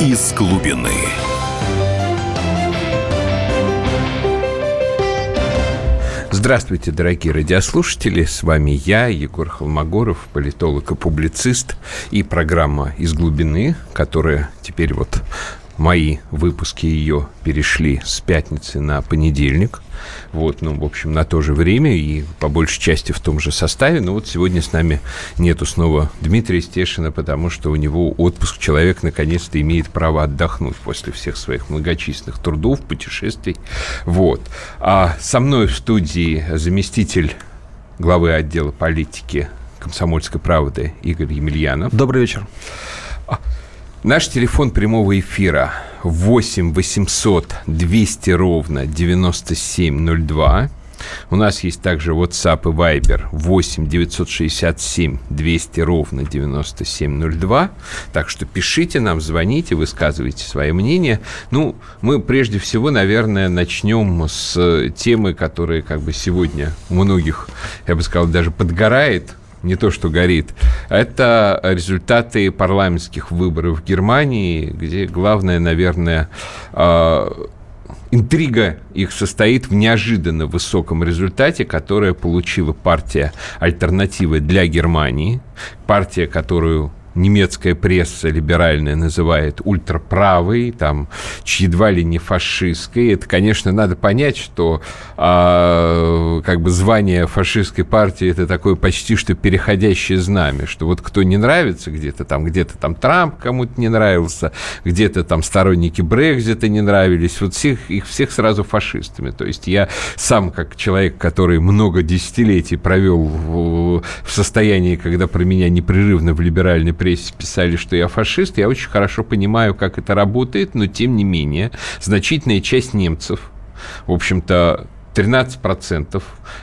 из глубины. Здравствуйте, дорогие радиослушатели. С вами я, Егор Холмогоров, политолог и публицист. И программа «Из глубины», которая теперь вот мои выпуски ее перешли с пятницы на понедельник. Вот, ну, в общем, на то же время и по большей части в том же составе. Но вот сегодня с нами нету снова Дмитрия Стешина, потому что у него отпуск. Человек наконец-то имеет право отдохнуть после всех своих многочисленных трудов, путешествий. Вот. А со мной в студии заместитель главы отдела политики комсомольской правды Игорь Емельянов. Добрый вечер. Наш телефон прямого эфира 8 800 200 ровно 9702. У нас есть также WhatsApp и Viber 8 967 200 ровно 9702. Так что пишите нам, звоните, высказывайте свои мнения. Ну, мы прежде всего, наверное, начнем с темы, которая как бы сегодня у многих, я бы сказал, даже подгорает не то, что горит, это результаты парламентских выборов в Германии, где главное, наверное, а, интрига их состоит в неожиданно высоком результате, которое получила партия «Альтернативы для Германии», партия, которую немецкая пресса либеральная называет ультраправой, там, едва ли не фашистской. Это, конечно, надо понять, что а, как бы звание фашистской партии это такое почти что переходящее знамя, что вот кто не нравится где-то там, где-то там Трамп кому-то не нравился, где-то там сторонники Брекзита не нравились, вот всех, их всех сразу фашистами. То есть я сам, как человек, который много десятилетий провел в, в состоянии, когда про меня непрерывно в либеральной прессе писали, что я фашист, я очень хорошо понимаю, как это работает, но тем не менее значительная часть немцев, в общем-то, 13%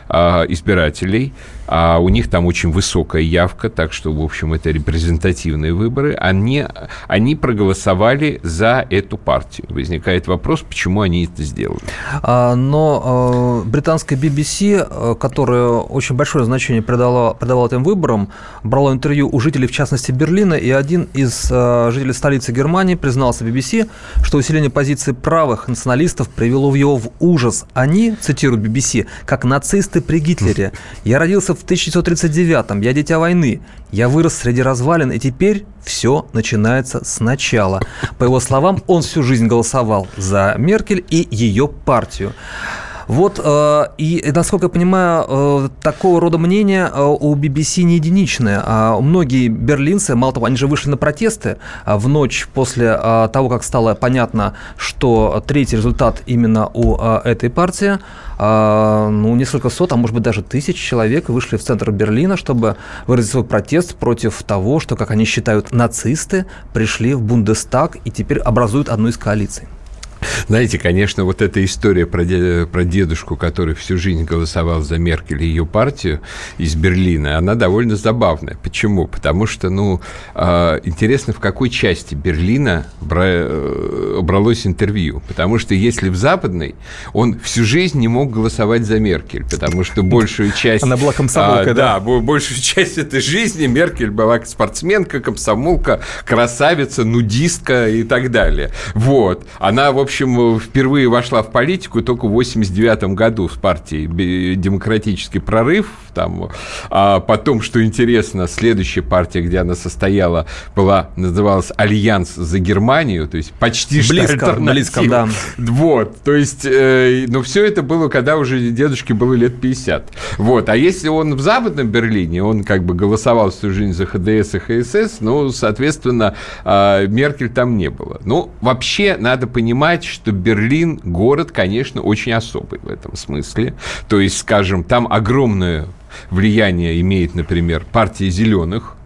а, избирателей а у них там очень высокая явка, так что, в общем, это репрезентативные выборы, они, они проголосовали за эту партию. Возникает вопрос, почему они это сделали. А, но э, британская BBC, э, которая очень большое значение придала, придавала этим выборам, брала интервью у жителей, в частности, Берлина, и один из жителей столицы Германии признался BBC, что усиление позиции правых националистов привело в его в ужас. Они, цитирую BBC, как нацисты при Гитлере. Я родился в 1939-м, я дитя войны. Я вырос среди развалин, и теперь все начинается сначала. По его словам, он всю жизнь голосовал за Меркель и ее партию. Вот, э, и, насколько я понимаю, э, такого рода мнение э, у BBC не единичное. А многие берлинцы, мало того, они же вышли на протесты а в ночь после того, как стало понятно, что третий результат именно у этой партии, ну, несколько сот, а может быть даже тысяч человек вышли в центр Берлина, чтобы выразить свой протест против того, что, как они считают, нацисты пришли в Бундестаг и теперь образуют одну из коалиций. Знаете, конечно, вот эта история про, дед, про дедушку, который всю жизнь голосовал за Меркель и ее партию из Берлина, она довольно забавная. Почему? Потому что, ну, э, интересно, в какой части Берлина э, бралось интервью. Потому что если в западной, он всю жизнь не мог голосовать за Меркель, потому что большую часть... Она была комсомолкой, а, да? Да, большую часть этой жизни Меркель была спортсменка, комсомолка, красавица, нудистка и так далее. Вот. Она, в общем, впервые вошла в политику только в 89 году с партией «Демократический прорыв». Там. А потом, что интересно, следующая партия, где она состояла, была, называлась «Альянс за Германию», то есть почти близко, что близко, да. Вот, то есть, э, но все это было, когда уже дедушке было лет 50. Вот, а если он в Западном Берлине, он как бы голосовал всю жизнь за ХДС и ХСС, ну, соответственно, э, Меркель там не было. Ну, вообще, надо понимать, понимать, что Берлин город, конечно, очень особый в этом смысле. То есть, скажем, там огромное влияние имеет, например, партия зеленых,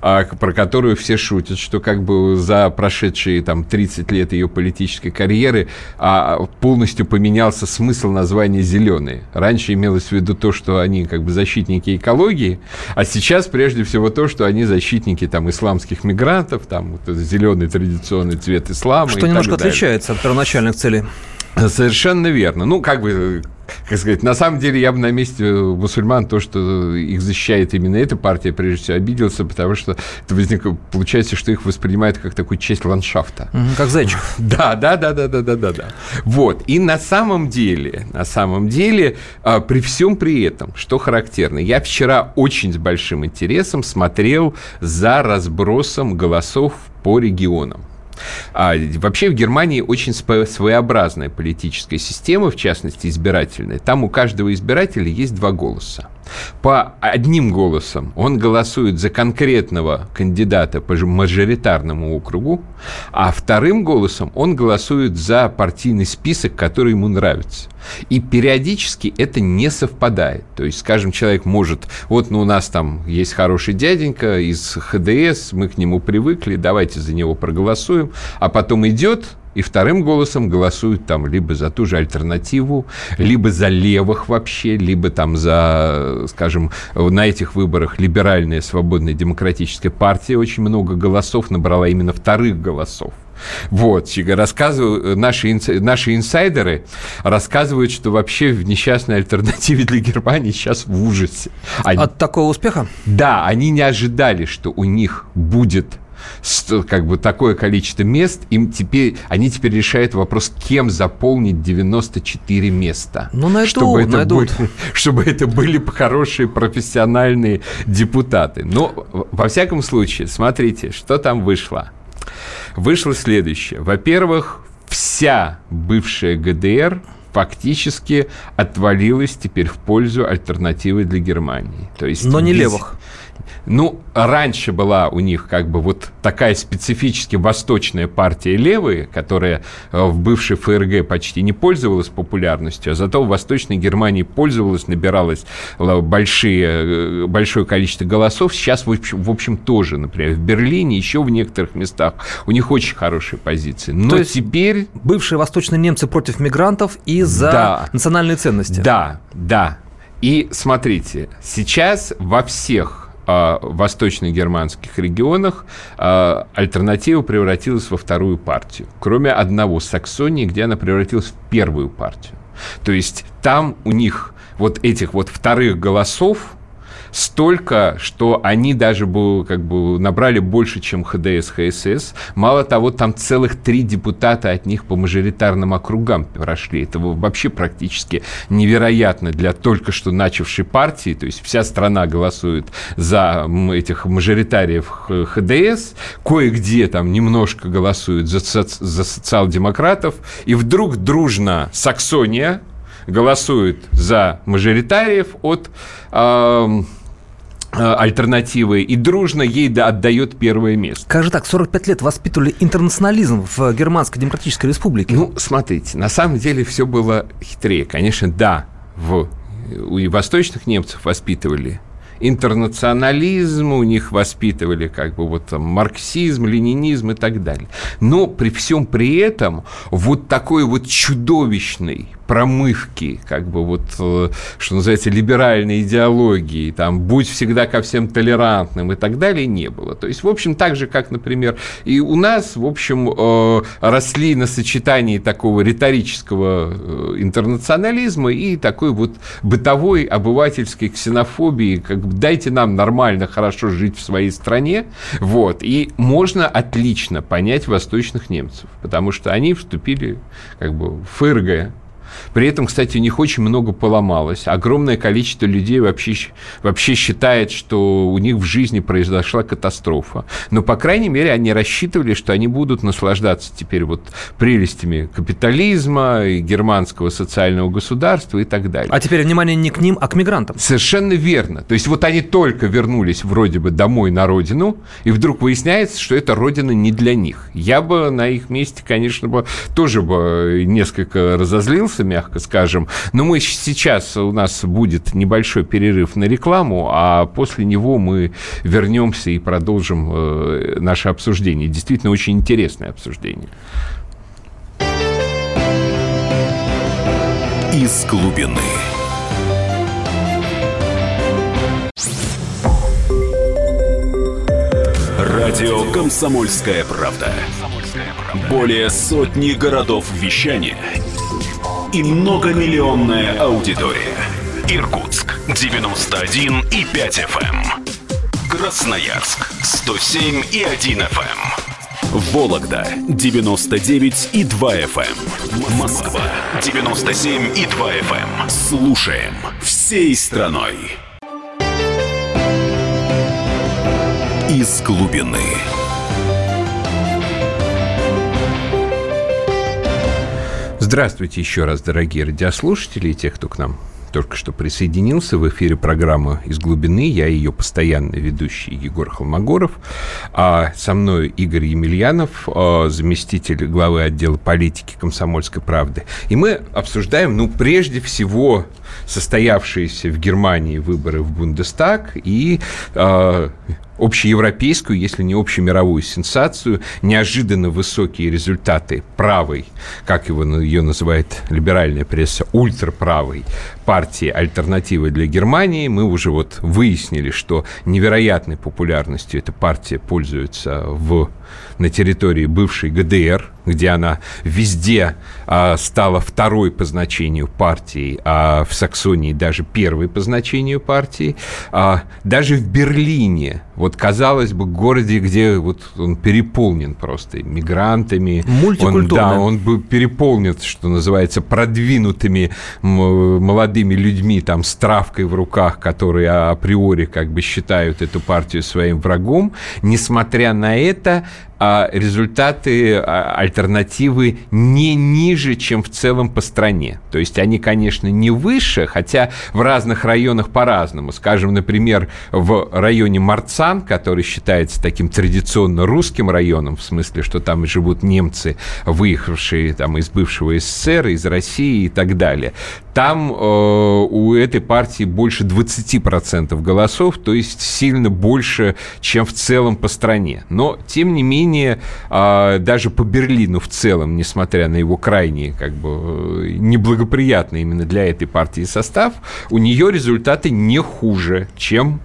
про которую все шутят, что как бы за прошедшие там 30 лет ее политической карьеры а, полностью поменялся смысл названия «зеленые». Раньше имелось в виду то, что они как бы защитники экологии, а сейчас прежде всего то, что они защитники там исламских мигрантов, там вот зеленый традиционный цвет ислама. Что немножко отличается от первоначальных целей. Совершенно верно. Ну, как бы как сказать, на самом деле я бы на месте мусульман то, что их защищает именно эта партия, прежде всего, обиделся, потому что это возник, получается, что их воспринимают как такую часть ландшафта. Как зайчик. Да, да, да, да, да, да, да, да. Вот. И на самом деле, на самом деле, а, при всем при этом, что характерно, я вчера очень с большим интересом смотрел за разбросом голосов по регионам. А вообще в Германии очень своеобразная политическая система, в частности избирательная. Там у каждого избирателя есть два голоса по одним голосом он голосует за конкретного кандидата по мажоритарному округу, а вторым голосом он голосует за партийный список, который ему нравится. И периодически это не совпадает. То есть, скажем, человек может, вот ну, у нас там есть хороший дяденька из ХДС, мы к нему привыкли, давайте за него проголосуем, а потом идет и вторым голосом голосуют там либо за ту же альтернативу, либо за левых вообще, либо там за, скажем, на этих выборах либеральная свободная демократическая партия очень много голосов набрала именно вторых голосов. Вот, рассказываю, наши, наши инсайдеры рассказывают, что вообще в несчастной альтернативе для Германии сейчас в ужасе. Они, От такого успеха? Да, они не ожидали, что у них будет как бы такое количество мест, им теперь, они теперь решают вопрос, кем заполнить 94 места. Ну, найдут, чтобы это найдут. Были, чтобы это были хорошие профессиональные депутаты. Но, во всяком случае, смотрите, что там вышло. Вышло следующее. Во-первых, вся бывшая ГДР фактически отвалилась теперь в пользу альтернативы для Германии. То есть Но не левых. Ну, раньше была у них как бы вот такая специфически восточная партия левые, которая э, в бывшей ФРГ почти не пользовалась популярностью, а зато в Восточной Германии пользовалась, набиралась э, большие, э, большое количество голосов. Сейчас, в общем, в общем, тоже, например, в Берлине, еще в некоторых местах у них очень хорошие позиции. Но То есть теперь... Бывшие восточные немцы против мигрантов и за да, национальные ценности. Да, да. И смотрите, сейчас во всех э, восточно-германских регионах э, альтернатива превратилась во вторую партию. Кроме одного, Саксонии, где она превратилась в первую партию. То есть там у них вот этих вот вторых голосов, столько, что они даже бы, как бы набрали больше, чем ХДС, ХСС. Мало того, там целых три депутата от них по мажоритарным округам прошли. Это вообще практически невероятно для только что начавшей партии. То есть вся страна голосует за этих мажоритариев ХДС, кое-где там немножко голосуют за, за социал-демократов, и вдруг дружно Саксония голосует за мажоритариев от... Э, альтернативы и дружно ей отдает первое место. Как же так, 45 лет воспитывали интернационализм в Германской Демократической Республике? Ну, смотрите, на самом деле все было хитрее. Конечно, да, в, у восточных немцев воспитывали интернационализм, у них воспитывали как бы вот там марксизм, ленинизм и так далее. Но при всем при этом вот такой вот чудовищный промывки, как бы вот, э, что называется, либеральной идеологии, там, будь всегда ко всем толерантным и так далее, не было. То есть, в общем, так же, как, например, и у нас, в общем, э, росли на сочетании такого риторического э, интернационализма и такой вот бытовой обывательской ксенофобии, как бы дайте нам нормально, хорошо жить в своей стране, вот, и можно отлично понять восточных немцев, потому что они вступили как бы в ФРГ, при этом, кстати, у них очень много поломалось. Огромное количество людей вообще, вообще считает, что у них в жизни произошла катастрофа. Но, по крайней мере, они рассчитывали, что они будут наслаждаться теперь вот прелестями капитализма, и германского социального государства и так далее. А теперь внимание не к ним, а к мигрантам. Совершенно верно. То есть вот они только вернулись вроде бы домой на родину, и вдруг выясняется, что эта родина не для них. Я бы на их месте, конечно, бы тоже бы несколько разозлился, разозлился, мягко скажем. Но мы сейчас, у нас будет небольшой перерыв на рекламу, а после него мы вернемся и продолжим э, наше обсуждение. Действительно, очень интересное обсуждение. Из глубины. Радио «Комсомольская правда». Более сотни городов вещания – и многомиллионная аудитория. Иркутск 91 и 5 FM. Эм. Красноярск 107 и 1 FM. Вологда 99 и 2 FM. Эм. Москва 97 и 2 FM. Эм. Слушаем всей страной. Из глубины. Здравствуйте еще раз, дорогие радиослушатели и те, кто к нам только что присоединился в эфире программы «Из глубины». Я ее постоянный ведущий Егор Холмогоров. А со мной Игорь Емельянов, а, заместитель главы отдела политики «Комсомольской правды». И мы обсуждаем, ну, прежде всего, состоявшиеся в Германии выборы в Бундестаг и э, общеевропейскую, если не общемировую сенсацию, неожиданно высокие результаты правой, как его ее называет либеральная пресса, ультраправой партии «Альтернативы для Германии». Мы уже вот выяснили, что невероятной популярностью эта партия пользуется в на территории бывшей ГДР, где она везде а, стала второй по значению партией, а в Саксонии даже первой по значению партии. А, даже в Берлине, вот казалось бы, городе, где вот он переполнен просто мигрантами. Он, да, он был переполнен, что называется, продвинутыми молодыми людьми, там, с травкой в руках, которые априори как бы считают эту партию своим врагом. Несмотря на это, а результаты а, альтернативы не ниже, чем в целом по стране. То есть они, конечно, не выше, хотя в разных районах по-разному. Скажем, например, в районе Марцан, который считается таким традиционно русским районом, в смысле, что там живут немцы, выехавшие там из бывшего СССР, из России и так далее. Там э, у этой партии больше 20% голосов, то есть сильно больше, чем в целом по стране. Но, тем не менее, а, даже по Берлину в целом, несмотря на его крайне как бы неблагоприятный именно для этой партии состав, у нее результаты не хуже, чем,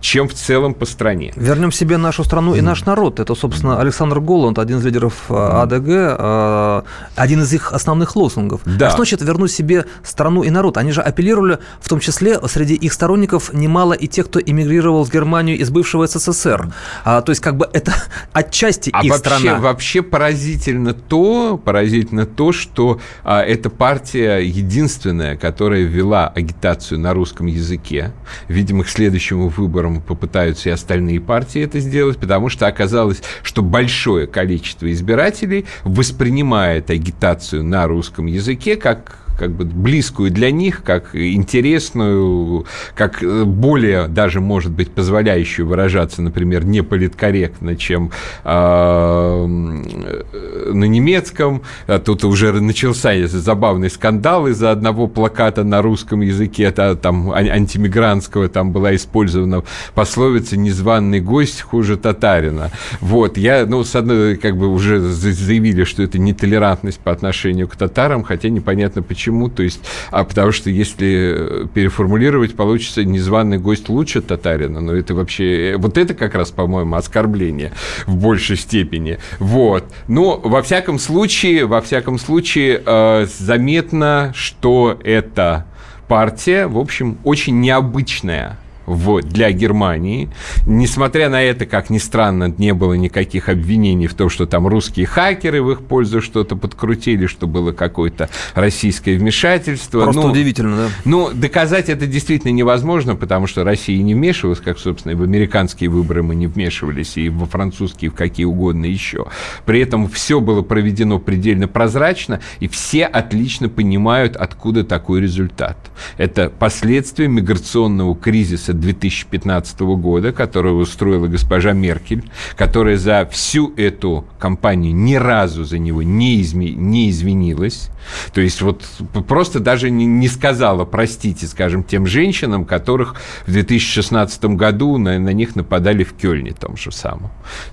чем в целом по стране. Вернем себе нашу страну и наш народ. Это, собственно, Александр Голланд, один из лидеров а, АДГ, а, один из их основных лозунгов. Да. А что значит вернуть себе страну и народ? Они же апеллировали, в том числе среди их сторонников немало и тех, кто эмигрировал в Германию из бывшего СССР. А, то есть как бы это отчасти части а их вообще, страна. Вообще поразительно то, поразительно то, что а, эта партия единственная, которая ввела агитацию на русском языке. Видимо, к следующему выборам попытаются и остальные партии это сделать, потому что оказалось, что большое количество избирателей воспринимает агитацию на русском языке как как бы близкую для них, как интересную, как э, более даже, может быть, позволяющую выражаться, например, не политкорректно, чем э, на немецком. А тут уже начался забавный скандал из-за одного плаката на русском языке, это там антимигрантского, там была использована пословица «незваный гость хуже татарина». Вот, я, ну, с одной, как бы уже заявили, что это нетолерантность по отношению к татарам, хотя непонятно почему Почему? То есть, а потому что если переформулировать, получится незваный гость лучше татарина, но это вообще, вот это как раз, по-моему, оскорбление в большей степени. Вот. Но во всяком случае, во всяком случае, э, заметно, что эта партия, в общем, очень необычная в, для Германии. Несмотря на это, как ни странно, не было никаких обвинений в том, что там русские хакеры в их пользу что-то подкрутили, что было какое-то российское вмешательство. Просто ну, удивительно, да? Ну, доказать это действительно невозможно, потому что Россия не вмешивалась, как, собственно, и в американские выборы мы не вмешивались, и во французские, в какие угодно еще. При этом все было проведено предельно прозрачно, и все отлично понимают, откуда такой результат. Это последствия миграционного кризиса 2015 года, которую устроила госпожа Меркель, которая за всю эту кампанию ни разу за него не, изме... не извинилась. То есть вот просто даже не, не сказала простите, скажем, тем женщинам, которых в 2016 году на, на них нападали в Кёльне том же самом.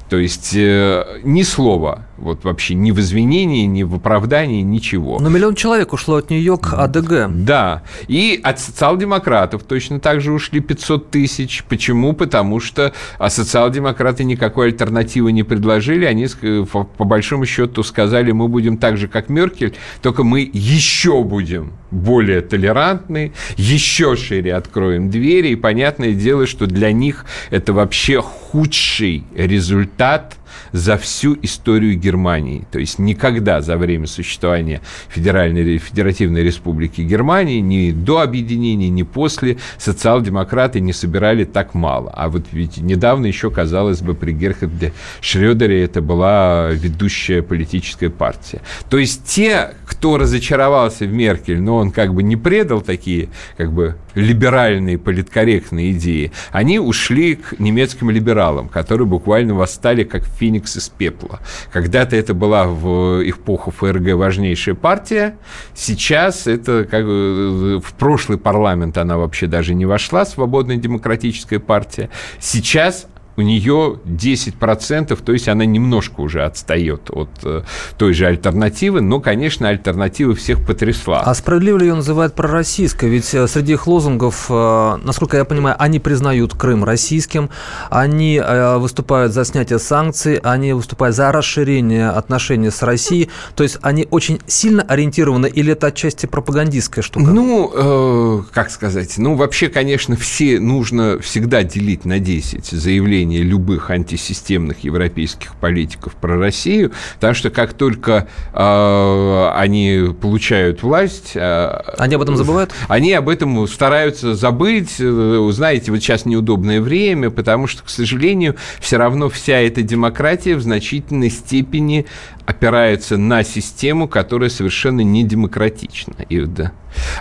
То есть э, ни слова Вот вообще ни в извинении, ни в оправдании, ничего. Но миллион человек ушло от нее к АДГ. Да. И от социал-демократов точно так же ушли 500 тысяч. Почему? Потому что а социал-демократы никакой альтернативы не предложили. Они, по большому счету, сказали, мы будем так же, как Меркель, только мы еще будем более толерантны, еще шире откроем двери. И понятное дело, что для них это вообще худший результат – за всю историю Германии. То есть никогда за время существования Федеральной Федеративной Республики Германии, ни до объединения, ни после, социал-демократы не собирали так мало. А вот ведь недавно еще, казалось бы, при Герхарде Шрёдере это была ведущая политическая партия. То есть те, кто разочаровался в Меркель, но он как бы не предал такие как бы либеральные политкорректные идеи, они ушли к немецким либералам, которые буквально восстали как феникс из пепла. Когда-то это была в эпоху ФРГ важнейшая партия, сейчас это как в прошлый парламент она вообще даже не вошла, свободная демократическая партия. Сейчас у нее 10%, то есть она немножко уже отстает от э, той же альтернативы, но, конечно, альтернатива всех потрясла. А справедливо ли ее называют пророссийской? Ведь э, среди их лозунгов, э, насколько я понимаю, они признают Крым российским, они э, выступают за снятие санкций, они выступают за расширение отношений с Россией, то есть они очень сильно ориентированы, или это отчасти пропагандистская штука? Ну, э, как сказать, ну, вообще, конечно, все нужно всегда делить на 10 заявлений заявления любых антисистемных европейских политиков про Россию, потому что как только э, они получают власть... Э, они об этом забывают? Они об этом стараются забыть. Знаете, вот сейчас неудобное время, потому что, к сожалению, все равно вся эта демократия в значительной степени опирается на систему, которая совершенно не демократична. И, да.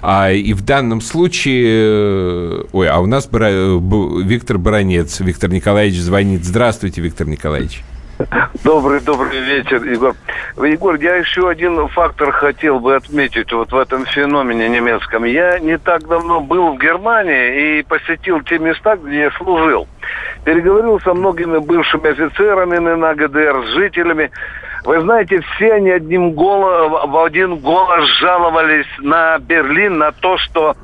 а, и в данном случае... Э, ой, а у нас Бара, Виктор Баранец. Виктор Николаевич звонит. Здравствуйте, Виктор Николаевич. Добрый, добрый вечер, Егор. Егор, я еще один фактор хотел бы отметить вот в этом феномене немецком. Я не так давно был в Германии и посетил те места, где я служил. Переговорил со многими бывшими офицерами на ГДР, с жителями. Вы знаете, все они одним голос, в один голос жаловались на Берлин, на то, что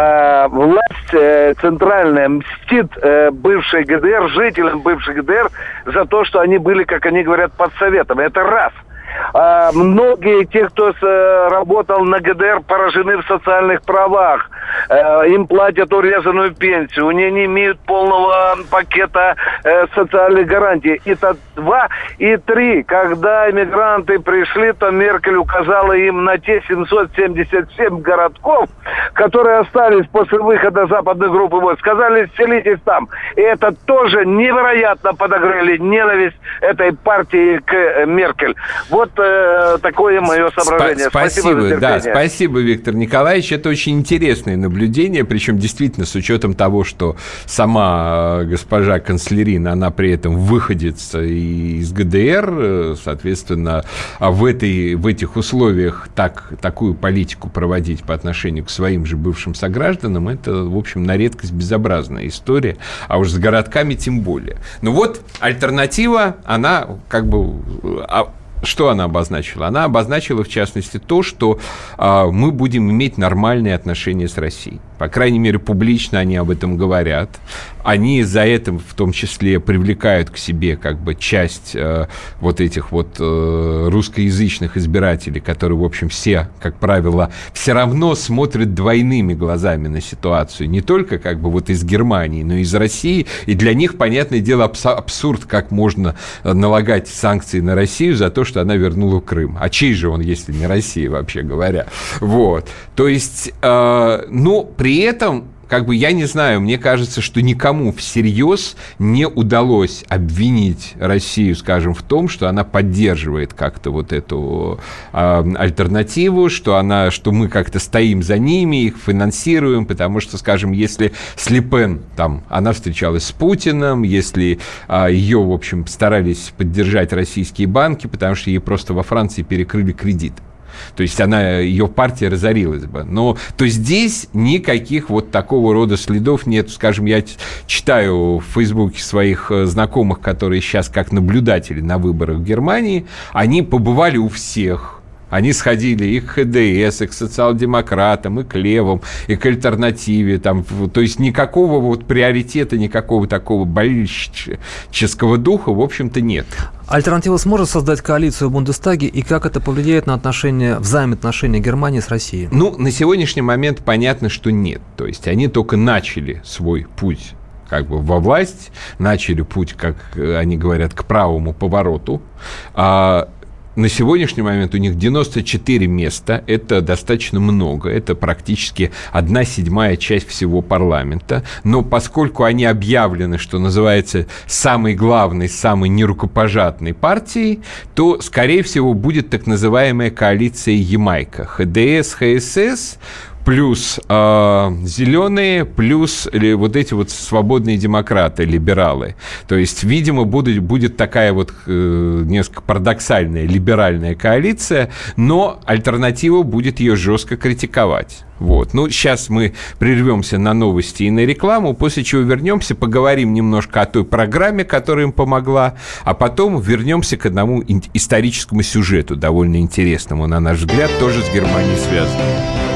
э, власть э, центральная мстит э, бывшей ГДР, жителям бывшей ГДР, за то, что они были, как они говорят, под советом. Это раз – а, многие те, кто с, работал на ГДР, поражены в социальных правах. А, им платят урезанную пенсию, они не имеют полного пакета а, социальных гарантий. Это два. И три. Когда иммигранты пришли, то Меркель указала им на те 777 городков, которые остались после выхода западной группы войск. Сказали, селитесь там. И это тоже невероятно подогрели ненависть этой партии к э, Меркель. Вот э, такое мое соображение. Спасибо, спасибо за да, спасибо, Виктор Николаевич. Это очень интересное наблюдение, причем действительно с учетом того, что сама э, госпожа канцлерина, она при этом выходит из ГДР, э, соответственно, а в, этой, в этих условиях так, такую политику проводить по отношению к своим же бывшим согражданам, это, в общем, на редкость безобразная история, а уж с городками тем более. Ну вот, альтернатива, она как бы а, что она обозначила? Она обозначила, в частности, то, что а, мы будем иметь нормальные отношения с Россией. По крайней мере, публично они об этом говорят. Они за это в том числе привлекают к себе как бы часть э, вот этих вот э, русскоязычных избирателей, которые, в общем, все, как правило, все равно смотрят двойными глазами на ситуацию. Не только как бы вот из Германии, но и из России. И для них, понятное дело, абсурд, как можно налагать санкции на Россию за то, что она вернула Крым. А чей же он, если не Россия, вообще говоря? Вот. То есть, э, ну, при этом как бы я не знаю, мне кажется, что никому всерьез не удалось обвинить Россию, скажем, в том, что она поддерживает как-то вот эту э, альтернативу, что она, что мы как-то стоим за ними, их финансируем, потому что, скажем, если с Лепен там она встречалась с Путиным, если э, ее, в общем, старались поддержать российские банки, потому что ей просто во Франции перекрыли кредит То есть она, ее партия разорилась бы. Но то здесь никаких вот такого рода следов нет. Скажем, я читаю в Фейсбуке своих э, знакомых, которые сейчас как наблюдатели на выборах в Германии, они побывали у всех они сходили и к ХДС, и к социал-демократам, и к левым, и к альтернативе. Там, то есть никакого вот приоритета, никакого такого болельщического духа, в общем-то, нет. Альтернатива сможет создать коалицию в Бундестаге, и как это повлияет на отношения, взаимоотношения Германии с Россией? Ну, на сегодняшний момент понятно, что нет. То есть они только начали свой путь как бы во власть, начали путь, как они говорят, к правому повороту. А на сегодняшний момент у них 94 места. Это достаточно много. Это практически одна седьмая часть всего парламента. Но поскольку они объявлены, что называется, самой главной, самой нерукопожатной партией, то, скорее всего, будет так называемая коалиция Ямайка. ХДС, ХСС плюс э, зеленые, плюс или вот эти вот свободные демократы, либералы. То есть, видимо, будет, будет такая вот э, несколько парадоксальная либеральная коалиция, но альтернатива будет ее жестко критиковать. Вот. Ну, сейчас мы прервемся на новости и на рекламу, после чего вернемся, поговорим немножко о той программе, которая им помогла, а потом вернемся к одному историческому сюжету, довольно интересному, на наш взгляд, тоже с Германией связанному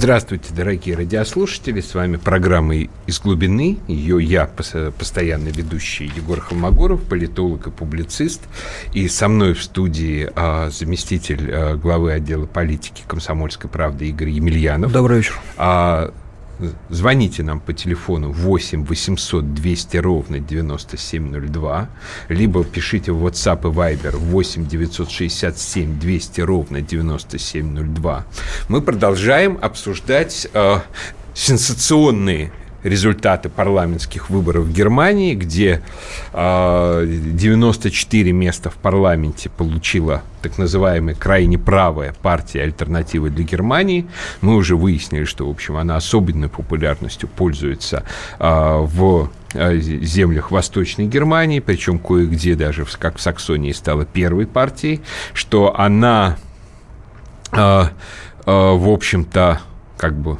Здравствуйте, дорогие радиослушатели. С вами программа «Из глубины». Ее я, постоянный ведущий Егор Холмогоров, политолог и публицист. И со мной в студии а, заместитель а, главы отдела политики «Комсомольской правды» Игорь Емельянов. Добрый вечер. А, звоните нам по телефону 8 800 200 ровно 9702, либо пишите в WhatsApp и Viber 8 967 200 ровно 9702. Мы продолжаем обсуждать э, сенсационные результаты парламентских выборов в Германии, где э, 94 места в парламенте получила так называемая крайне правая партия альтернативы для Германии. Мы уже выяснили, что, в общем, она особенной популярностью пользуется э, в землях Восточной Германии, причем кое-где даже, как в Саксонии, стала первой партией, что она, в общем-то, как бы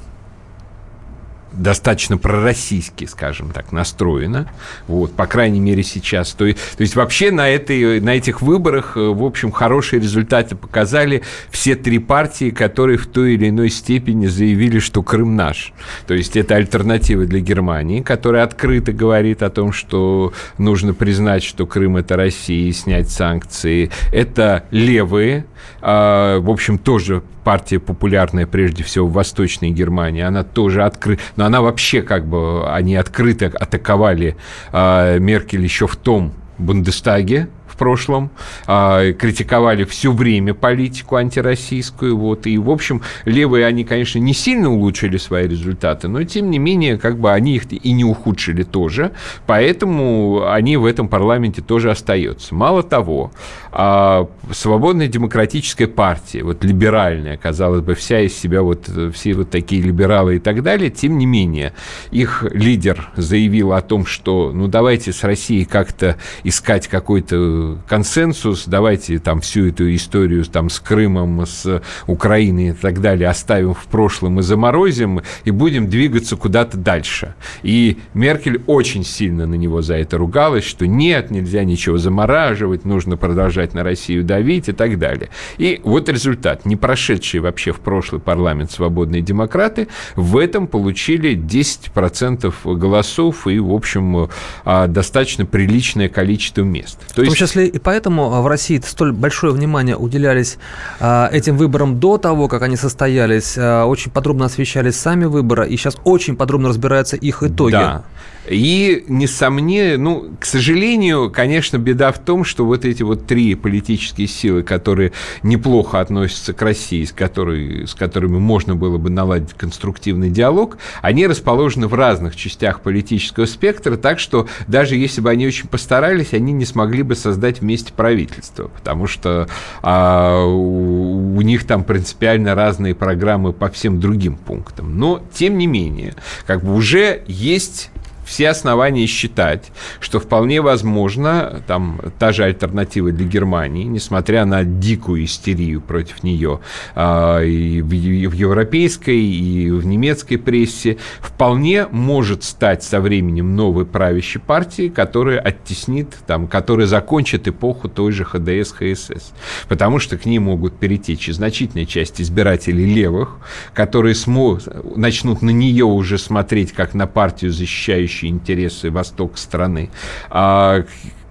достаточно пророссийски, скажем так, настроена. Вот, по крайней мере, сейчас. То, то есть вообще на, этой, на этих выборах, э, в общем, хорошие результаты показали все три партии, которые в той или иной степени заявили, что Крым наш. То есть это альтернатива для Германии, которая открыто говорит о том, что нужно признать, что Крым это Россия и снять санкции. Это левые, а, в общем, тоже партия популярная прежде всего в Восточной Германии, она тоже открыта, но она вообще как бы, они открыто атаковали э, Меркель еще в том Бундестаге, прошлом, а, критиковали все время политику антироссийскую. Вот, и, в общем, левые, они, конечно, не сильно улучшили свои результаты, но, тем не менее, как бы они их и не ухудшили тоже, поэтому они в этом парламенте тоже остаются. Мало того, а, свободная демократическая партия, вот либеральная, казалось бы, вся из себя вот все вот такие либералы и так далее, тем не менее, их лидер заявил о том, что ну давайте с Россией как-то искать какой-то э, консенсус, давайте там всю эту историю там с Крымом, с Украиной и так далее оставим в прошлом и заморозим, и будем двигаться куда-то дальше. И Меркель очень сильно на него за это ругалась, что нет, нельзя ничего замораживать, нужно продолжать на Россию давить и так далее. И вот результат. Не прошедшие вообще в прошлый парламент свободные демократы в этом получили 10% голосов и, в общем, а, достаточно приличное количество мест. То в том есть... числе и поэтому а, в России столь большое внимание уделялись а, этим выборам до того, как они состоялись. Очень подробно освещались сами выборы, и сейчас очень подробно разбираются их итоги. Да. И, несомненно, ну, к сожалению, конечно, беда в том, что вот эти вот три политические силы, которые неплохо относятся к России, с, которой, с которыми можно было бы наладить конструктивный диалог, они расположены в разных частях политического спектра, так что даже если бы они очень постарались, они не смогли бы создать вместе правительство, потому что а, у, у них там принципиально разные программы по всем другим пунктам. Но, тем не менее, как бы уже есть все основания считать, что вполне возможно, там, та же альтернатива для Германии, несмотря на дикую истерию против нее э, и, в, и в европейской, и в немецкой прессе, вполне может стать со временем новой правящей партией, которая оттеснит, там, которая закончит эпоху той же ХДС, ХСС. Потому что к ней могут перетечь значительная часть избирателей левых, которые смо... начнут на нее уже смотреть как на партию, защищающую общие интересы восток страны, а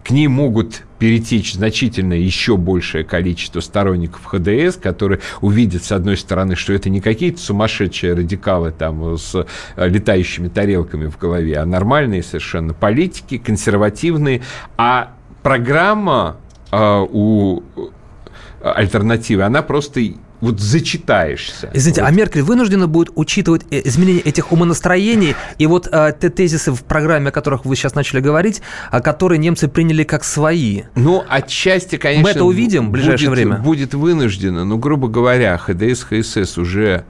к ней могут перетечь значительно еще большее количество сторонников ХДС, которые увидят, с одной стороны, что это не какие-то сумасшедшие радикалы там с э, летающими тарелками в голове, а нормальные совершенно политики, консервативные, а программа э, у э, альтернативы, она просто вот зачитаешься. Извините, вот. а Меркель вынуждена будет учитывать э, изменение этих умонастроений и вот э, те тезисы в программе, о которых вы сейчас начали говорить, а, которые немцы приняли как свои. Ну, отчасти, конечно... Мы это увидим в ближайшее будет, время. Будет вынуждено, но, грубо говоря, ХДС, ХСС уже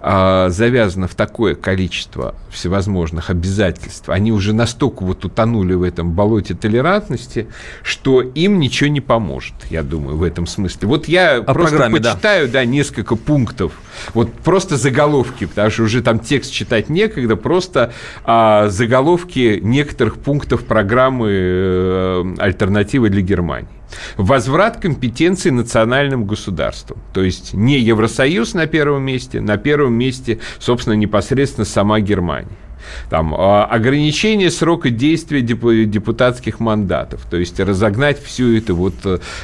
э, завязано в такое количество всевозможных обязательств. Они уже настолько вот утонули в этом болоте толерантности, что им ничего не поможет, я думаю, в этом смысле. Вот я о просто почитаю, да, да несколько пунктов. Вот просто заголовки, потому что уже там текст читать некогда, просто а, заголовки некоторых пунктов программы э, «Альтернативы для Германии». Возврат компетенций национальным государствам. То есть не Евросоюз на первом месте, на первом месте, собственно, непосредственно сама Германия. Там, а, ограничение срока действия депутатских мандатов, то есть разогнать всю эту вот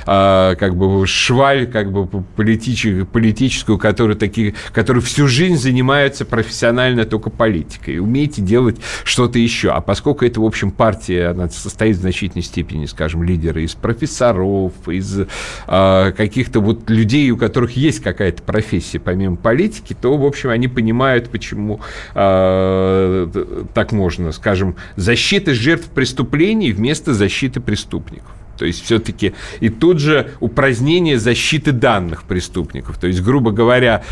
а, как бы шваль как бы политическую, политическую которая, такие, которые всю жизнь занимаются профессионально только политикой. Умеете делать что-то еще. А поскольку это, в общем, партия, она состоит в значительной степени, скажем, лидеры из профессоров, из э, каких-то вот людей, у которых есть какая-то профессия помимо политики, то, в общем, они понимают, почему э, так можно, скажем, защиты жертв преступлений вместо защиты преступников. То есть все-таки и тут же упразднение защиты данных преступников. То есть, грубо говоря,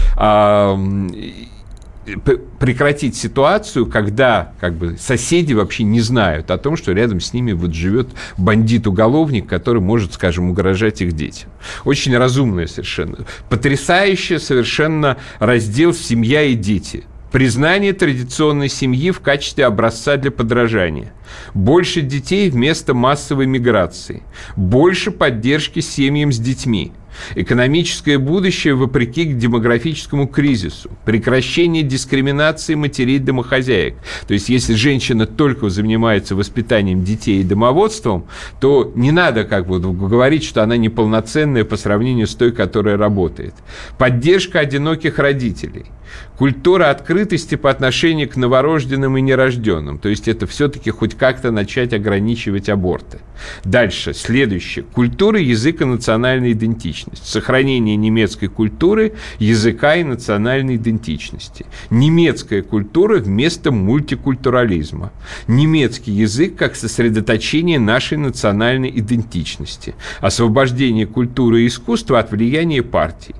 прекратить ситуацию, когда как бы, соседи вообще не знают о том, что рядом с ними вот живет бандит-уголовник, который может, скажем, угрожать их детям. Очень разумное совершенно. Потрясающее совершенно раздел «Семья и дети» Признание традиционной семьи в качестве образца для подражания. Больше детей вместо массовой миграции. Больше поддержки семьям с детьми. Экономическое будущее вопреки демографическому кризису. Прекращение дискриминации матерей-домохозяек. То есть, если женщина только занимается воспитанием детей и домоводством, то не надо как бы говорить, что она неполноценная по сравнению с той, которая работает. Поддержка одиноких родителей – Культура открытости по отношению к новорожденным и нерожденным. То есть это все-таки хоть как-то начать ограничивать аборты. Дальше, следующее. Культура, язык и национальная идентичность. Сохранение немецкой культуры, языка и национальной идентичности. Немецкая культура вместо мультикультурализма. Немецкий язык как сосредоточение нашей национальной идентичности. Освобождение культуры и искусства от влияния партий.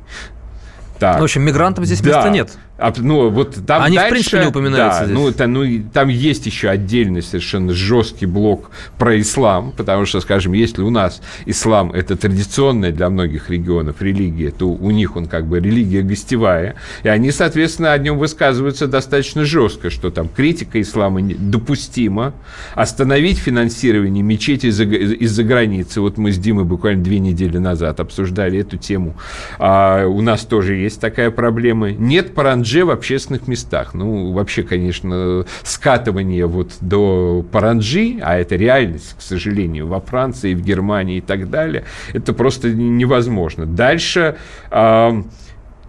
Так. Ну, в общем, мигрантам здесь да. места нет. Ну, вот там Они, дальше, в принципе, не упоминаются да, здесь. Ну, это, ну, там есть еще отдельный совершенно жесткий блок про ислам, потому что, скажем, если у нас ислам – это традиционная для многих регионов религия, то у них он как бы религия гостевая, и они, соответственно, о нем высказываются достаточно жестко, что там критика ислама допустима, остановить финансирование мечетей из-за, из-за границы. Вот мы с Димой буквально две недели назад обсуждали эту тему. А, у нас тоже есть такая проблема. Нет паранджи в общественных местах. Ну, вообще, конечно, скатывание вот до паранджи, а это реальность, к сожалению, во Франции, в Германии и так далее, это просто невозможно. Дальше... А,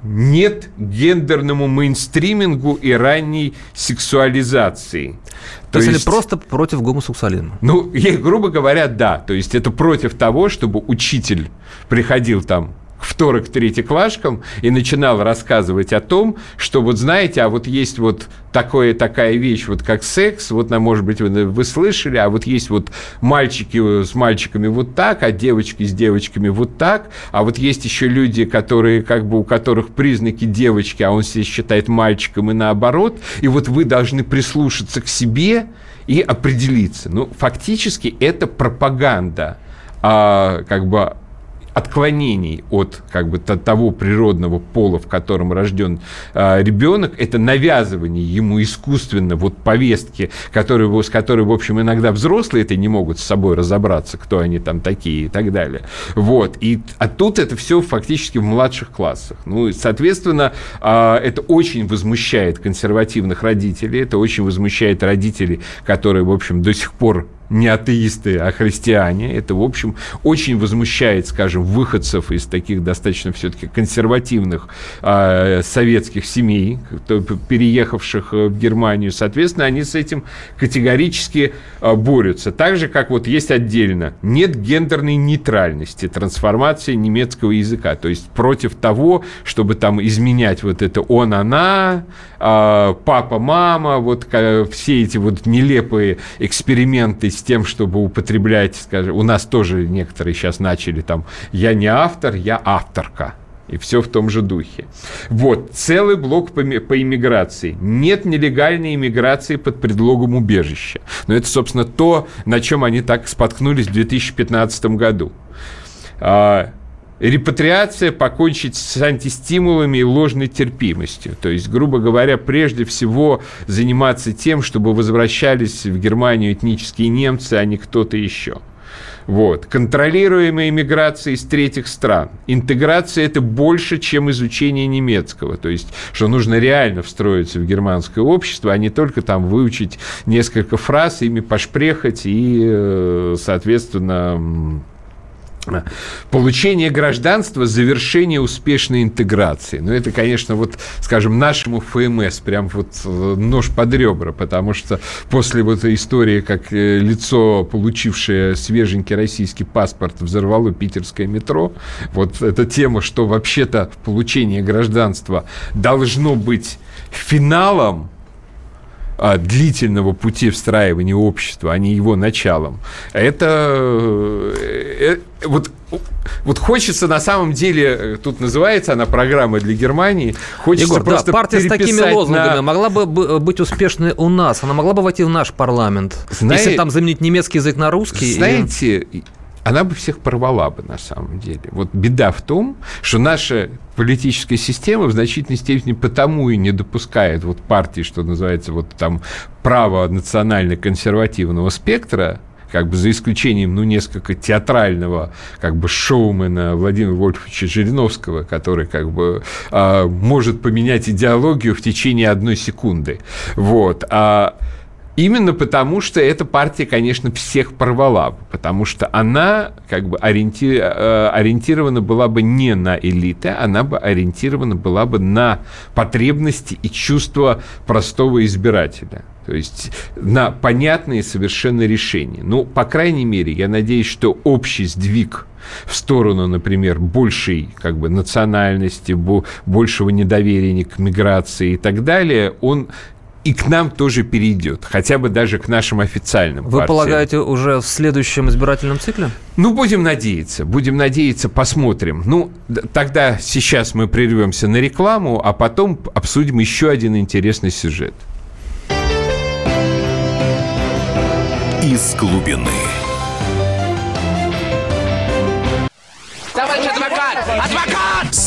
нет гендерному мейнстримингу и ранней сексуализации. То, То есть, есть просто против гомосексуализма? Ну, грубо говоря, да. То есть это против того, чтобы учитель приходил там вторых третьеклашкам и начинал рассказывать о том, что вот знаете, а вот есть вот такое, такая вещь, вот как секс, вот, может быть, вы, вы слышали, а вот есть вот мальчики с мальчиками вот так, а девочки с девочками вот так, а вот есть еще люди, которые, как бы, у которых признаки девочки, а он себя считает мальчиком и наоборот, и вот вы должны прислушаться к себе и определиться. Ну, фактически это пропаганда, а, как бы отклонений от как бы того природного пола, в котором рожден э, ребенок, это навязывание ему искусственно вот повестки, которые, с которой, в общем, иногда взрослые это не могут с собой разобраться, кто они там такие и так далее. Вот. И, а тут это все фактически в младших классах. Ну, и, соответственно, э, это очень возмущает консервативных родителей, это очень возмущает родителей, которые, в общем, до сих пор не атеисты, а христиане. Это, в общем, очень возмущает, скажем, выходцев из таких достаточно все-таки консервативных э, советских семей, переехавших э, в Германию. Соответственно, они с этим категорически э, борются. Так же, как вот есть отдельно, нет гендерной нейтральности, трансформации немецкого языка. То есть против того, чтобы там изменять вот это он-она, э, папа-мама, вот все эти вот нелепые эксперименты с тем, чтобы употреблять, скажем, у нас тоже некоторые сейчас начали там «я не автор, я авторка». И все в том же духе. Вот, целый блок по, по иммиграции. Нет нелегальной иммиграции под предлогом убежища. Но это, собственно, то, на чем они так споткнулись в 2015 году. Репатриация покончить с антистимулами и ложной терпимостью. То есть, грубо говоря, прежде всего заниматься тем, чтобы возвращались в Германию этнические немцы, а не кто-то еще. Вот. Контролируемая иммиграция из третьих стран. Интеграция – это больше, чем изучение немецкого. То есть, что нужно реально встроиться в германское общество, а не только там выучить несколько фраз, ими пошпрехать и, э, соответственно, Получение гражданства, завершение успешной интеграции. Ну, это, конечно, вот, скажем, нашему ФМС прям вот э, нож под ребра, потому что после вот истории, как э, лицо, получившее свеженький российский паспорт, взорвало питерское метро, вот эта тема, что вообще-то получение гражданства должно быть финалом длительного пути встраивания общества, а не его началом. Это э, э, вот вот хочется на самом деле, тут называется она программа для Германии, хочется Егор, просто да, партия с такими лозунгами на... могла бы быть успешной у нас, она могла бы войти в наш парламент, Знаете, если там заменить немецкий язык на русский. Знаете, и она бы всех порвала бы на самом деле. Вот беда в том, что наша политическая система в значительной степени потому и не допускает вот партии, что называется, вот там право национально-консервативного спектра, как бы за исключением, ну, несколько театрального, как бы, шоумена Владимира Вольфовича Жириновского, который, как бы, э, может поменять идеологию в течение одной секунды. Вот. А Именно потому, что эта партия, конечно, всех порвала потому что она как бы ориенти... Э, ориентирована была бы не на элиты, она бы ориентирована была бы на потребности и чувства простого избирателя. То есть на понятные совершенно решения. Ну, по крайней мере, я надеюсь, что общий сдвиг в сторону, например, большей как бы, национальности, большего недоверия к миграции и так далее, он и к нам тоже перейдет, хотя бы даже к нашим официальным Вы партиям. полагаете, уже в следующем избирательном цикле? Ну, будем надеяться, будем надеяться, посмотрим. Ну, тогда сейчас мы прервемся на рекламу, а потом обсудим еще один интересный сюжет. Из глубины.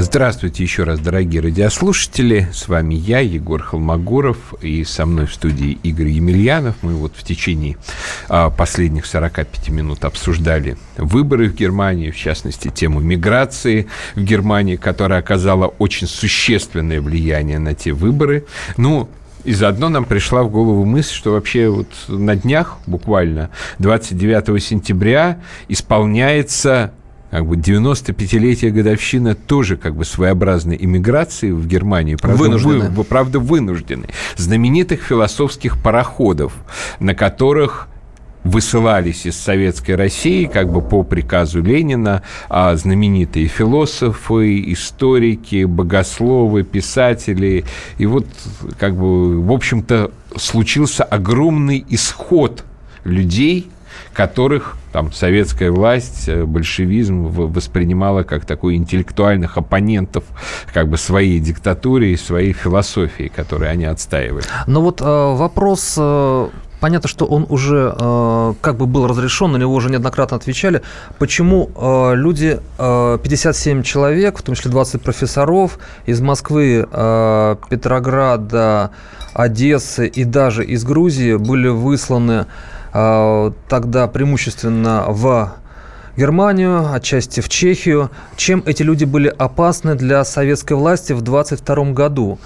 Здравствуйте еще раз, дорогие радиослушатели. С вами я, Егор Холмогоров, и со мной в студии Игорь Емельянов. Мы вот в течение а, последних 45 минут обсуждали выборы в Германии, в частности, тему миграции в Германии, которая оказала очень существенное влияние на те выборы. Ну, и заодно нам пришла в голову мысль, что вообще вот на днях, буквально 29 сентября, исполняется как бы 95-летие годовщина тоже как бы своеобразной иммиграции в Германию. Правда, Вынужденной. вы- правда, вынуждены. Знаменитых философских пароходов, на которых высылались из советской России как бы по приказу Ленина а, знаменитые философы, историки, богословы, писатели. И вот как бы, в общем-то, случился огромный исход людей, которых там советская власть, э, большевизм воспринимала как такой интеллектуальных оппонентов как бы своей диктатуре и своей философии, которые они отстаивали. Но вот э, вопрос, э, понятно, что он уже э, как бы был разрешен, на него уже неоднократно отвечали. Почему э, люди, э, 57 человек, в том числе 20 профессоров из Москвы, э, Петрограда, Одессы и даже из Грузии были высланы тогда преимущественно в Германию, отчасти в Чехию. Чем эти люди были опасны для советской власти в 22 году?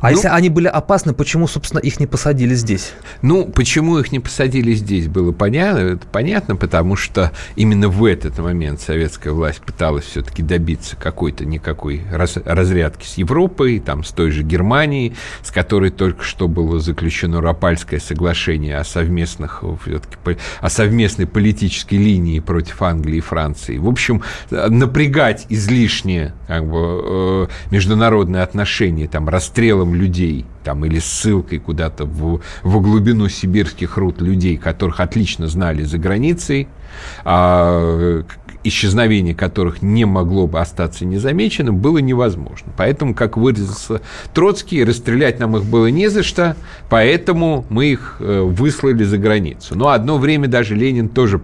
А Ну- если они были опасны, почему, собственно, их не посадили здесь? Ну, почему их не посадили здесь, было понятно. Это понятно, потому что именно в этот момент советская власть пыталась все-таки добиться какой-то никакой раз- разрядки с Европой, там, с той же Германией, с которой только что было заключено Рапальское соглашение о совместных, о совместной политической линии против Англии и Франции. В общем, напрягать излишне как бы, э, международные отношения, там, расстрелом людей, там, или ссылкой куда-то в, в глубину сибирских руд людей, которых отлично знали за границей, исчезновение которых не могло бы остаться незамеченным, было невозможно. Поэтому, как выразился Троцкий, расстрелять нам их было не за что, поэтому мы их э, выслали за границу. Но одно время даже Ленин тоже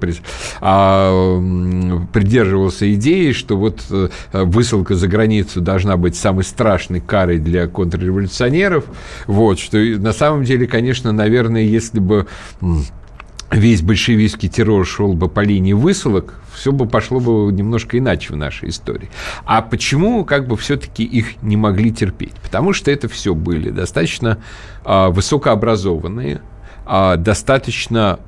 а, придерживался идеи, что вот э, высылка за границу должна быть самой страшной карой для контрреволюционеров. Вот, что на самом деле, конечно, наверное, если бы весь большевистский террор шел бы по линии высылок, все бы пошло бы немножко иначе в нашей истории. А почему как бы все-таки их не могли терпеть? Потому что это все были достаточно а, высокообразованные, а, достаточно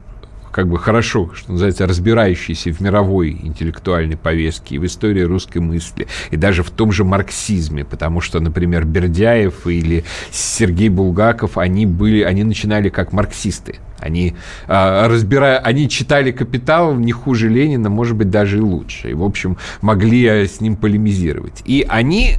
как бы хорошо, что называется, разбирающиеся в мировой интеллектуальной повестке и в истории русской мысли, и даже в том же марксизме, потому что, например, Бердяев или Сергей Булгаков, они были, они начинали как марксисты. Они, а, разбирая, они читали «Капитал» не хуже Ленина, может быть, даже и лучше. И, в общем, могли э, с ним полемизировать. И они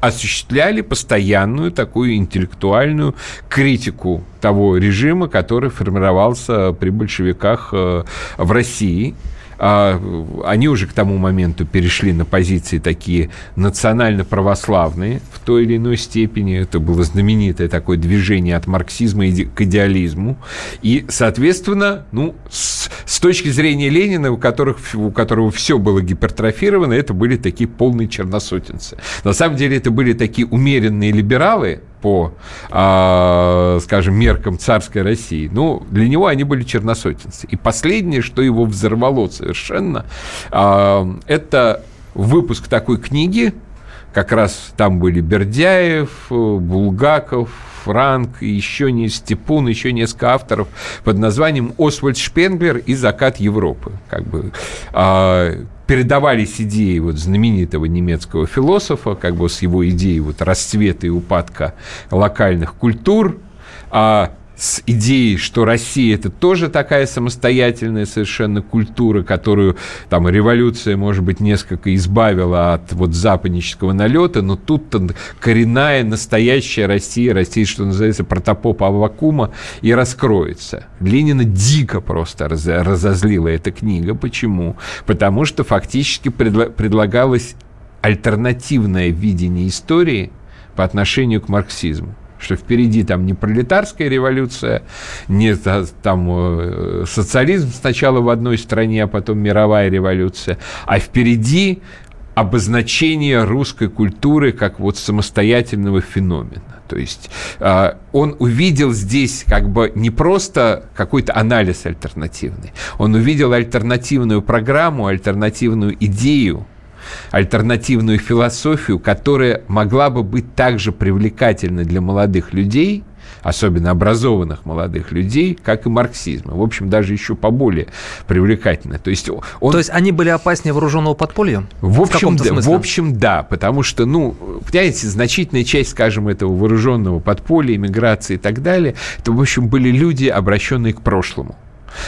осуществляли постоянную такую интеллектуальную критику того режима, который формировался при большевиках э, в России. А, Они уже к тому моменту перешли на позиции такие национально-православные в той или иной степени. Это было знаменитое такое движение от марксизма к идеализму. И, соответственно, ну, с, с точки зрения Ленина, у, которых, у которого все было гипертрофировано, это были такие полные черносотенцы. На самом деле это были такие умеренные либералы, по, а, скажем, меркам царской России. Ну, для него они были черносотенцы. И последнее, что его взорвало совершенно, а, это выпуск такой книги, как раз там были Бердяев, Булгаков, Франк, еще не Степун, еще несколько авторов под названием «Освальд Шпенглер и закат Европы». Как бы, э, передавались идеи вот знаменитого немецкого философа, как бы с его идеей вот расцвета и упадка локальных культур, а с идеей, что Россия это тоже такая самостоятельная совершенно культура, которую там революция, может быть, несколько избавила от вот западнического налета, но тут коренная настоящая Россия, Россия, что называется, протопопа Аввакума, и раскроется. Ленина дико просто разозлила эта книга. Почему? Потому что фактически предлагалось альтернативное видение истории по отношению к марксизму что впереди там не пролетарская революция, не там э, социализм сначала в одной стране, а потом мировая революция, а впереди обозначение русской культуры как вот самостоятельного феномена. То есть э, он увидел здесь как бы не просто какой-то анализ альтернативный, он увидел альтернативную программу, альтернативную идею, альтернативную философию, которая могла бы быть также привлекательной для молодых людей, особенно образованных молодых людей, как и марксизм. В общем, даже еще поболее привлекательно. То есть, он... То есть они были опаснее вооруженного подполья? В общем, в, да, в общем, да, потому что, ну, понимаете, значительная часть, скажем, этого вооруженного подполья, иммиграции и так далее, это, в общем, были люди, обращенные к прошлому.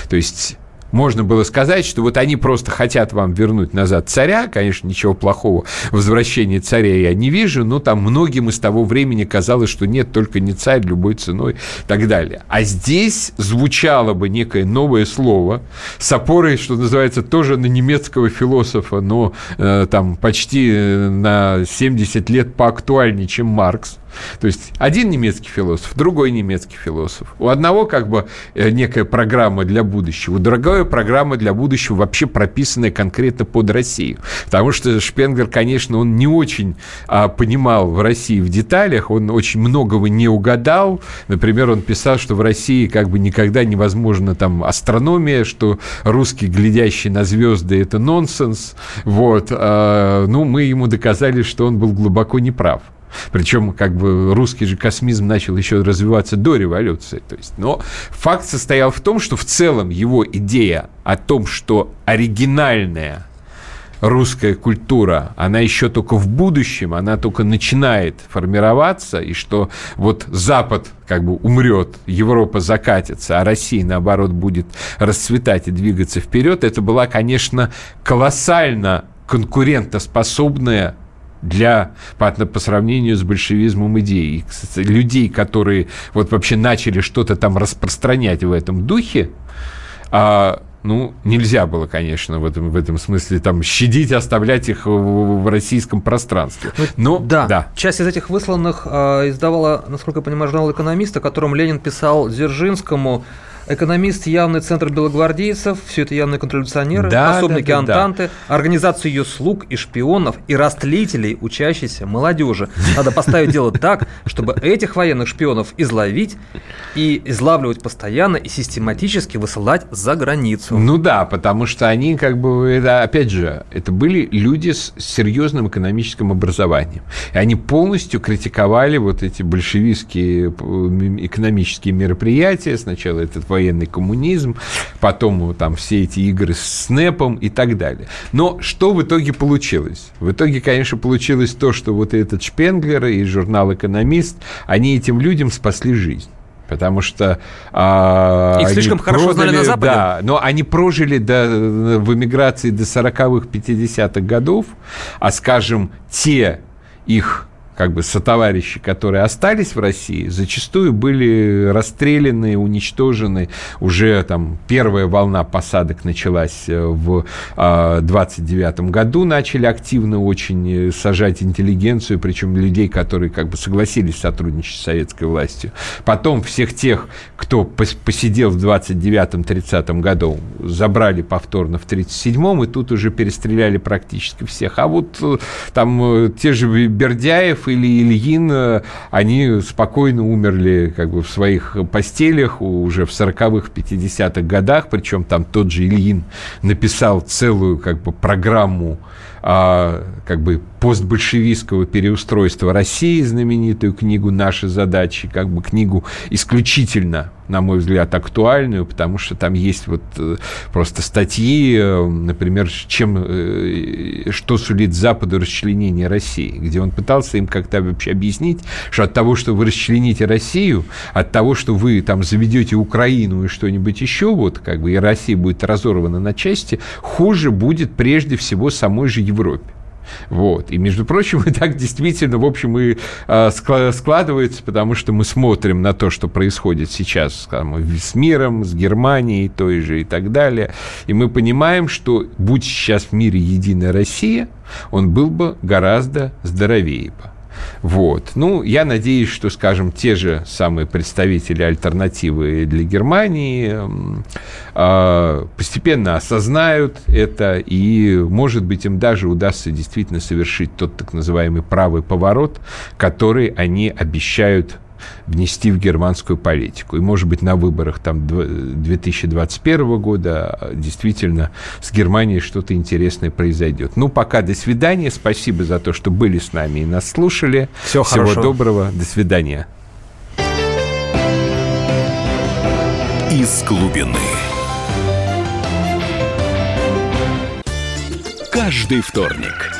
То есть можно было сказать, что вот они просто хотят вам вернуть назад царя. Конечно, ничего плохого в возвращении царя я не вижу, но там многим из того времени казалось, что нет, только не царь любой ценой и так далее. А здесь звучало бы некое новое слово с опорой, что называется, тоже на немецкого философа, но э, там почти э, на 70 лет поактуальнее, чем Маркс. То есть один немецкий философ, другой немецкий философ. У одного как бы э, некая программа для будущего, у другой программа для будущего вообще прописанная конкретно под Россию. Потому что Шпенгер, конечно, он не очень а, понимал в России в деталях, он очень многого не угадал. Например, он писал, что в России как бы никогда невозможно там астрономия, что русский, глядящий на звезды, это нонсенс. Вот. А, ну, мы ему доказали, что он был глубоко неправ. Причем, как бы, русский же космизм начал еще развиваться до революции. То есть, но факт состоял в том, что в целом его идея о том, что оригинальная русская культура, она еще только в будущем, она только начинает формироваться, и что вот Запад как бы умрет, Европа закатится, а Россия, наоборот, будет расцветать и двигаться вперед, это была, конечно, колоссально конкурентоспособная для, по, по сравнению с большевизмом идей. Людей, которые вот вообще начали что-то там распространять в этом духе, а, ну, нельзя было, конечно, в этом, в этом смысле там щадить, оставлять их в, в российском пространстве. Ну, Но, да, да, часть из этих высланных э, издавала, насколько я понимаю, журнал «Экономист», о котором Ленин писал Дзержинскому, Экономист явный центр белогвардейцев, все это явные контрреволюционеры, да, пособники да, да, Антанты, да. организацию ее слуг и шпионов и растлителей учащейся молодежи. Надо поставить дело так, чтобы этих военных шпионов изловить и излавливать постоянно и систематически высылать за границу. Ну да, потому что они как бы, это, опять же, это были люди с серьезным экономическим образованием. И они полностью критиковали вот эти большевистские экономические мероприятия. Сначала этот военный коммунизм, потом там все эти игры с СНЭПом и так далее. Но что в итоге получилось? В итоге, конечно, получилось то, что вот этот Шпенглер и журнал «Экономист», они этим людям спасли жизнь потому что а, их слишком хорошо продали, знали на Западе. Да, но они прожили до, в эмиграции до 40-х, 50-х годов, а, скажем, те их как бы сотоварищи, которые остались в России, зачастую были расстреляны, уничтожены. Уже там первая волна посадок началась э, в 29 а, году, начали активно очень э, сажать интеллигенцию, причем людей, которые как бы согласились сотрудничать с советской властью. Потом всех тех, кто посидел в 29-30 году, забрали повторно в 37-м, и тут уже перестреляли практически всех. А вот э, там те же Бердяев или Ильин, э, они спокойно умерли как бы в своих постелях уже в 40-х, 50-х годах, причем там тот же Ильин написал целую как бы программу а, как бы постбольшевистского переустройства России, знаменитую книгу «Наши задачи», как бы книгу исключительно, на мой взгляд, актуальную, потому что там есть вот э, просто статьи, э, например, чем, э, что сулит Западу расчленение России, где он пытался им как-то вообще объяснить, что от того, что вы расчлените Россию, от того, что вы там заведете Украину и что-нибудь еще, вот как бы и Россия будет разорвана на части, хуже будет прежде всего самой же Европе. Вот. И, между прочим, и так действительно, в общем, и а, складывается, потому что мы смотрим на то, что происходит сейчас там, с миром, с Германией той же и так далее. И мы понимаем, что будь сейчас в мире единая Россия, он был бы гораздо здоровее бы. Вот. Ну, я надеюсь, что, скажем, те же самые представители альтернативы для Германии э, постепенно осознают это, и, может быть, им даже удастся действительно совершить тот так называемый правый поворот, который они обещают внести в германскую политику. И, может быть, на выборах там 2021 года а, действительно с Германией что-то интересное произойдет. Ну, пока до свидания. Спасибо за то, что были с нами и нас слушали. Все Всего хорошо. доброго. До свидания. Из глубины. Каждый вторник –